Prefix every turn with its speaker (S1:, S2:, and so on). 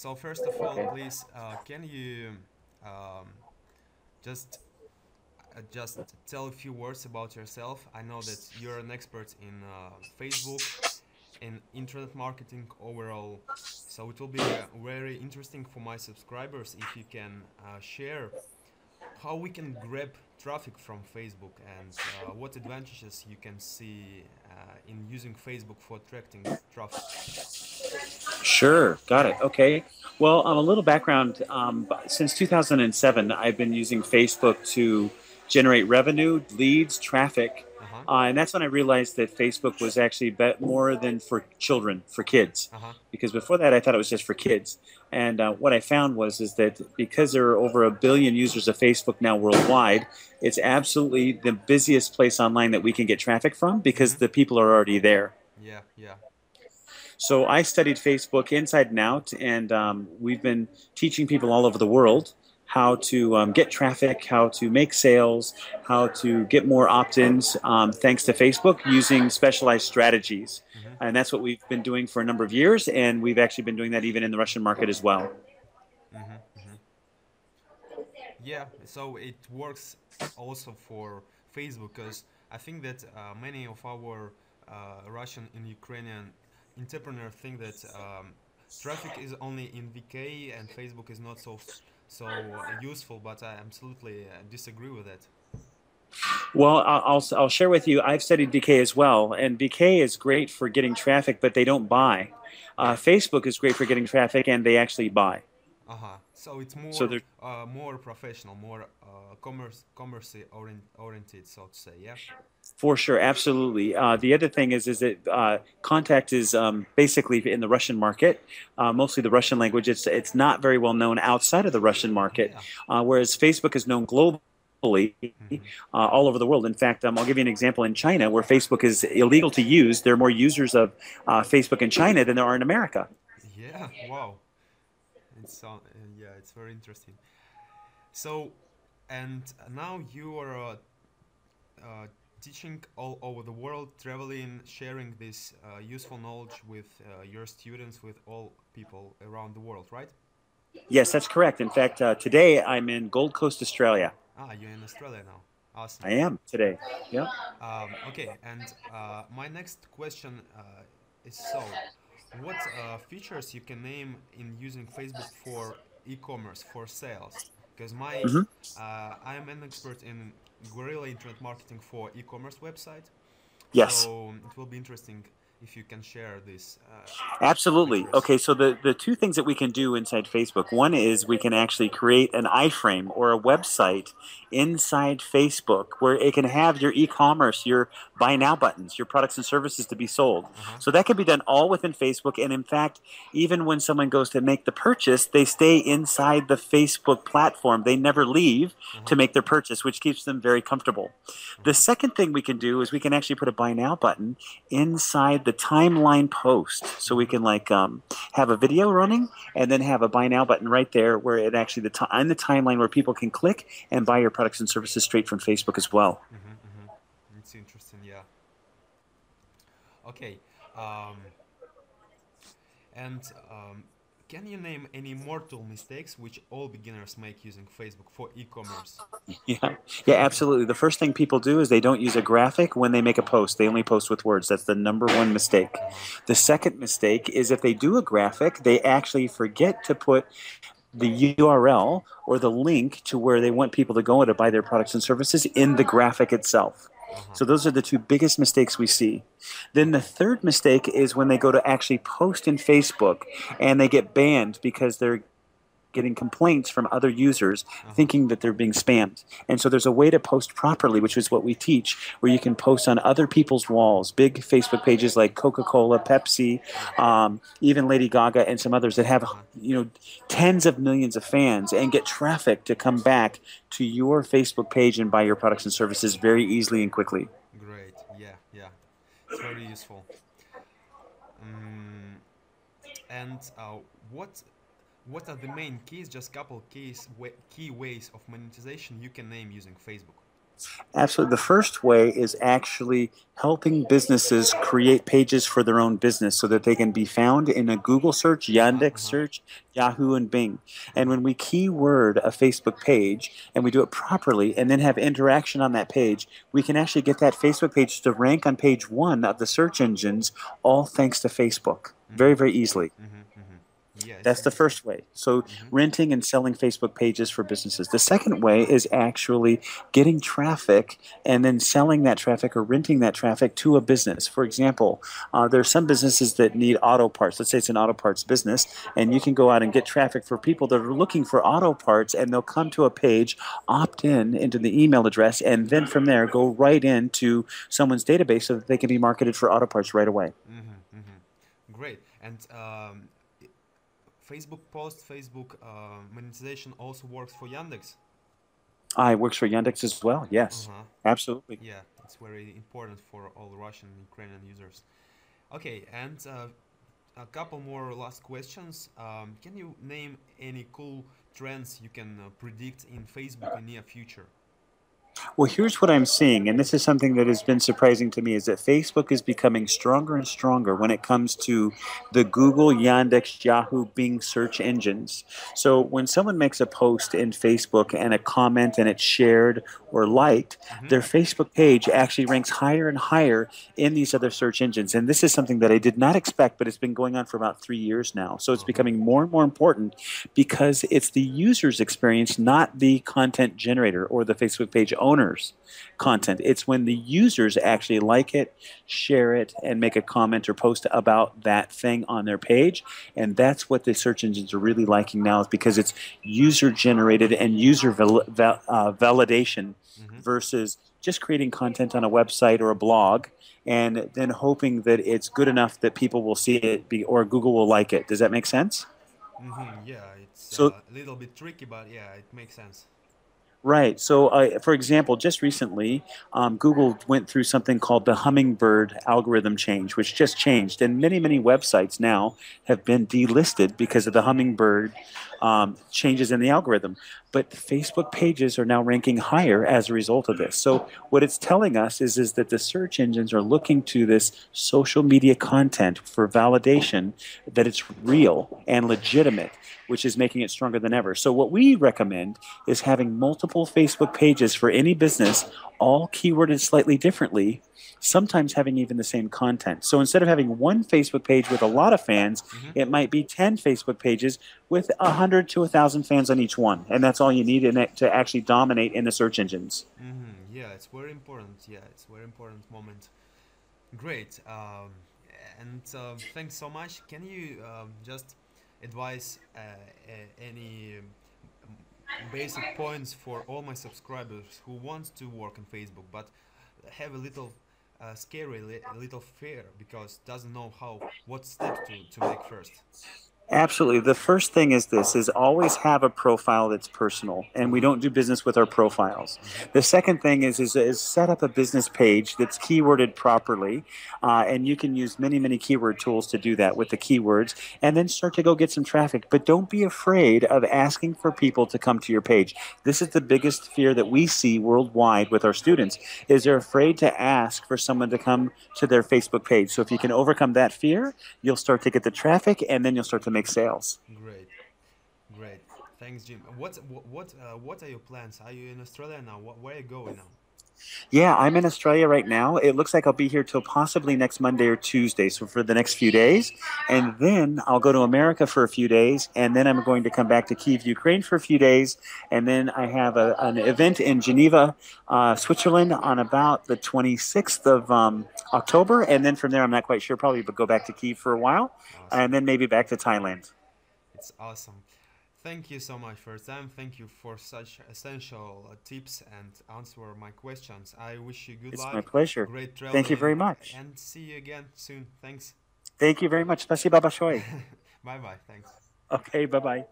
S1: So first of all,
S2: Okay.
S1: please, uh, can you um, just uh, just tell a few words about yourself? I know that you're an expert in uh, Facebook and internet marketing overall. So it will be uh, very interesting for my subscribers if you can uh, share how we can grab traffic from Facebook and uh, what advantages you can see uh, in using Facebook for attracting traffic.
S2: Sure, got it. Okay. Well, um, a little background. Um, since 2007, I've been using Facebook to generate revenue, leads, traffic,
S1: Uh-huh.
S2: uh, and that's when I realized that Facebook was actually more than for children, for kids.
S1: Uh-huh.
S2: Because before that, I thought it was just for kids. And uh, what I found was is that because there are over a billion users of Facebook now worldwide, it's absolutely the busiest place online that we can get traffic from because
S1: Mhm.
S2: the people are already there.
S1: Yeah, yeah.
S2: So I studied Facebook inside and out, and um, we've been teaching people all over the world how to um, get traffic, how to make sales, how to get more opt-ins, um, thanks to Facebook using specialized strategies.
S1: Mhm.
S2: And that's what we've been doing for a number of years, and we've actually been doing that even in the Russian market as well.
S1: Mm-hmm, mm-hmm. Yeah, so it works also for Facebook because I think that uh, many of our uh, Russian and Ukrainian entrepreneurs think that um, traffic is only in VK and Facebook is not so so useful. But I absolutely uh, disagree with it.
S2: Well, I'll, I'll share with you, I've studied VK as well, and VK is great for getting traffic, but they don't buy. Uh, Facebook is great for getting traffic, and they actually buy.
S1: Uh huh. So it's more
S2: So
S1: uh, more professional, more uh, commerce commerce orient, oriented, so to say. Yeah.
S2: For sure, absolutely. Uh, the other thing is, is that uh, contact is um, basically in the Russian market, uh, mostly the Russian language. It's it's not very well known outside of the Russian market,
S1: Yeah.
S2: uh, whereas Facebook is known globally,
S1: Mhm.
S2: uh, all over the world. In fact, um, I'll give you an example in China, where Facebook is illegal to use. There are more users of uh, Facebook in China than there are in America.
S1: Yeah, wow. It's uh, yeah, it's very interesting. So, and now you are uh, uh, teaching all over the world, traveling, sharing this uh, useful knowledge with uh, your students, with all people around the world, right?
S2: Yes, that's correct. In fact, uh, today I'm in Gold Coast, Australia.
S1: Ah, you're in Australia now. Awesome.
S2: I am today. Yep.
S1: Um, okay, and uh, my next question uh, is so, what uh, features you can name in using Facebook for e-commerce for sales? Because my
S2: Mhm.
S1: uh, I am an expert in guerrilla internet marketing for e-commerce website.
S2: Yes.
S1: So it will be interesting if you can share this. Uh,
S2: Absolutely. Okay, so the, the two things that we can do inside Facebook one is we can actually create an iframe or a website inside Facebook where it can have your e commerce, your buy now buttons, your products and services to be sold.
S1: Uh-huh.
S2: So that can be done all within Facebook. And in fact, even when someone goes to make the purchase, they stay inside the Facebook platform. They never leave to make their purchase, which keeps them very comfortable. The second thing we can do is we can actually put a buy now button inside the timeline post. So we can like um, have a video running and then have a buy now button right there where it actually the ti- on the timeline where people can click and buy your products and services straight from Facebook as well.
S1: Mhm, mhm. It's interesting, yeah. Okay, um, and um, can you name any mortal mistakes which all beginners make using Facebook for e-commerce?
S2: Yeah, yeah, absolutely. The first thing people do is they don't use a graphic when they make a post. They only post with words. That's the number one mistake. The second mistake is if they do a graphic, they actually forget to put the URL or the link to where they want people to go and to buy their products and services in the graphic itself.
S1: Uh-huh.
S2: So those are the two biggest mistakes we see. Then the third mistake is when they go to actually post in Facebook and they get banned because they're getting complaints from other users thinking that they're being spammed. And so there's a way to post properly, which is what we teach, where you can post on other people's walls, big Facebook pages like Coca-Cola, Pepsi, um, even Lady Gaga and some others that have you know tens of millions of fans and get traffic to come back to your Facebook page and buy your products and services very easily and quickly.
S1: Great, yeah, yeah, it's very useful. Um, and uh, what what are the main keys? Just couple keys, key ways of monetization you can name using Facebook.
S2: Absolutely. The first way is actually helping businesses create pages for their own business so that they can be found in a Google search, Yandex
S1: Uh-huh.
S2: search, Yahoo, and Bing. And when we keyword a Facebook page and we do it properly and then have interaction on that page, we can actually get that Facebook page to rank on page one of the search engines, all thanks to Facebook. Very, very easily.
S1: Mm-hmm, mm-hmm. Yes.
S2: That's the first way. So, renting and selling Facebook pages for businesses. The second way is actually getting traffic and then selling that traffic or renting that traffic to a business. For example, uh, there are some businesses that need auto parts. Let's say it's an auto parts business, and you can go out and get traffic for people that are looking for auto parts, and they'll come to a page, opt in into the email address, and then from there go right into someone's database so that they can be marketed for auto parts right away.
S1: Mm-hmm, mm-hmm. Great. And um, Facebook post, Facebook uh, monetization also works for Yandex.
S2: Ah, it works for Yandex as well. Yes,
S1: Uh-huh.
S2: absolutely.
S1: Yeah, it's very important for all Russian and Ukrainian users. Okay, and uh, a couple more last questions. Um, can you name any cool trends you can uh, predict in Facebook in near future?
S2: Well, here's what I'm seeing, and this is something that has been surprising to me: is that Facebook is becoming stronger and stronger when it comes to the Google, Yandex, Yahoo, Bing search engines. So when someone makes a post in Facebook and a comment and it's shared or liked, mm-hmm. their Facebook page actually ranks higher and higher in these other search engines. And this is something that I did not expect, but it's been going on for about three years now. So it's mm-hmm. becoming more and more important because it's the user's experience, not the content generator or the Facebook page owner's content. It's when the users actually like it, share it, and make a comment or post about that thing on their page. And that's what the search engines are really liking now, is because it's user generated and user val- val- uh, validation
S1: Mhm.
S2: versus just creating content on a website or a blog and then hoping that it's good enough that people will see it be, or Google will like it. Does that make sense?
S1: Mm-hmm, yeah, it's
S2: So-
S1: uh, a little bit tricky, but yeah, it makes sense.
S2: Right. So, uh, for example, just recently, um, Google went through something called the Hummingbird algorithm change, which just changed. And many, many websites now have been delisted because of the Hummingbird um, changes in the algorithm. But Facebook pages are now ranking higher as a result of this. So, what it's telling us is, is that the search engines are looking to this social media content for validation that it's real and legitimate, which is making it stronger than ever. So, what we recommend is having multiple Facebook pages for any business, all keyworded slightly differently, sometimes having even the same content. So instead of having one Facebook page with a lot of fans,
S1: Mhm.
S2: it might be 10 Facebook pages with 100 to 1,000 fans on each one. And that's all you need in it to actually dominate in the search engines.
S1: Mm-hmm. Yeah, it's very important. Yeah, it's very important moment. Great. Um, and um, thanks so much. Can you um, just advise uh, any um, basic points for all my subscribers who want to work on Facebook but have a little uh, scary, li- a little fear because doesn't know how what step to, to make first.
S2: Absolutely. The first thing is this is always have a profile that's personal and we don't do business with our profiles. The second thing is is, is set up a business page that's keyworded properly uh, and you can use many many keyword tools to do that with the keywords and then start to go get some traffic but don't be afraid of asking for people to come to your page. This is the biggest fear that we see worldwide with our students is they're afraid to ask for someone to come to their Facebook page. So if you can overcome that fear, you'll start to get the traffic and then you'll start to make sales.
S1: Great, great. Thanks, Jim. What what what, uh, what are your plans? Are you in Australia now? Where are you going now?
S2: Yeah, I'm in Australia right now. It looks like I'll be here till possibly next Monday or Tuesday, so for the next few days. And then I'll go to America for a few days, and then I'm going to come back to Kiev, Ukraine for a few days. And then I have a, an event in Geneva, uh, Switzerland on about the 26th of um, October. And then from there, I'm not quite sure, probably, but go back to Kiev for a while,
S1: Awesome.
S2: and then maybe back to Thailand.
S1: It's awesome. Thank you so much for your time. Thank you for such essential uh, tips and answer my questions. I wish you good
S2: It's
S1: luck.
S2: my pleasure.
S1: Great travel.
S2: Thank you very much.
S1: And see you again soon. Thanks.
S2: Thank you very much. Спасибо большое.
S1: bye bye. Thanks.
S2: Okay, bye bye.